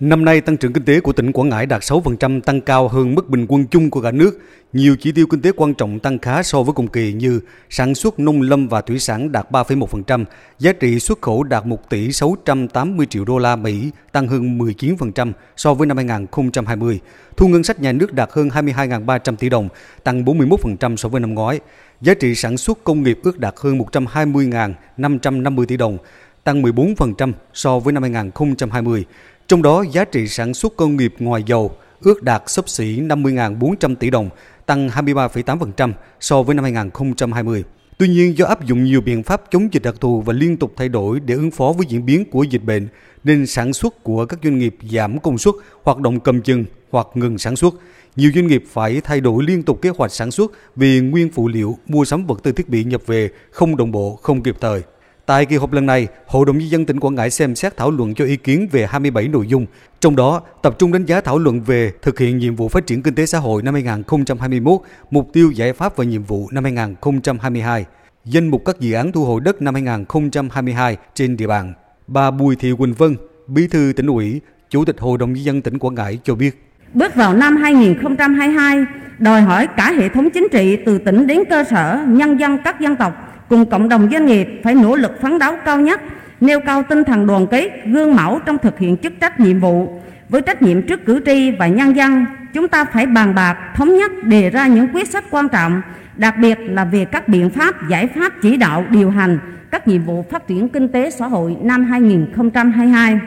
Năm nay, tăng trưởng kinh tế của tỉnh Quảng Ngãi đạt 6% tăng cao hơn mức bình quân chung của cả nước. Nhiều chỉ tiêu kinh tế quan trọng tăng khá so với cùng kỳ như sản xuất nông lâm và thủy sản đạt 3,1%, giá trị xuất khẩu đạt 1 tỷ 680 triệu đô la Mỹ, tăng hơn 19% so với năm 2020. Thu ngân sách nhà nước đạt hơn 22.300 tỷ đồng, tăng 41% so với năm ngoái. Giá trị sản xuất công nghiệp ước đạt hơn 120.550 tỷ đồng, tăng 14% so với năm 2020. Trong đó, giá trị sản xuất công nghiệp ngoài dầu ước đạt xấp xỉ 50.400 tỷ đồng, tăng 23,8% so với năm 2020. Tuy nhiên, do áp dụng nhiều biện pháp chống dịch đặc thù và liên tục thay đổi để ứng phó với diễn biến của dịch bệnh, nên sản xuất của các doanh nghiệp giảm công suất, hoạt động cầm chừng hoặc ngừng sản xuất. Nhiều doanh nghiệp phải thay đổi liên tục kế hoạch sản xuất vì nguyên phụ liệu, mua sắm vật tư thiết bị nhập về không đồng bộ, không kịp thời. Tại kỳ họp lần này, Hội đồng Nhân dân tỉnh Quảng Ngãi xem xét thảo luận cho ý kiến về 27 nội dung, trong đó tập trung đánh giá thảo luận về thực hiện nhiệm vụ phát triển kinh tế xã hội năm 2021, mục tiêu giải pháp và nhiệm vụ năm 2022, danh mục các dự án thu hồi đất năm 2022 trên địa bàn. Bà Bùi Thị Quỳnh Vân, Bí thư tỉnh ủy, Chủ tịch Hội đồng Nhân dân tỉnh Quảng Ngãi cho biết. Bước vào năm 2022, đòi hỏi cả hệ thống chính trị từ tỉnh đến cơ sở, nhân dân các dân tộc cùng cộng đồng doanh nghiệp phải nỗ lực phấn đấu cao nhất, nêu cao tinh thần đoàn kết, gương mẫu trong thực hiện chức trách nhiệm vụ. Với trách nhiệm trước cử tri và nhân dân, chúng ta phải bàn bạc, thống nhất đề ra những quyết sách quan trọng, đặc biệt là về các biện pháp, giải pháp chỉ đạo, điều hành các nhiệm vụ phát triển kinh tế xã hội năm 2022.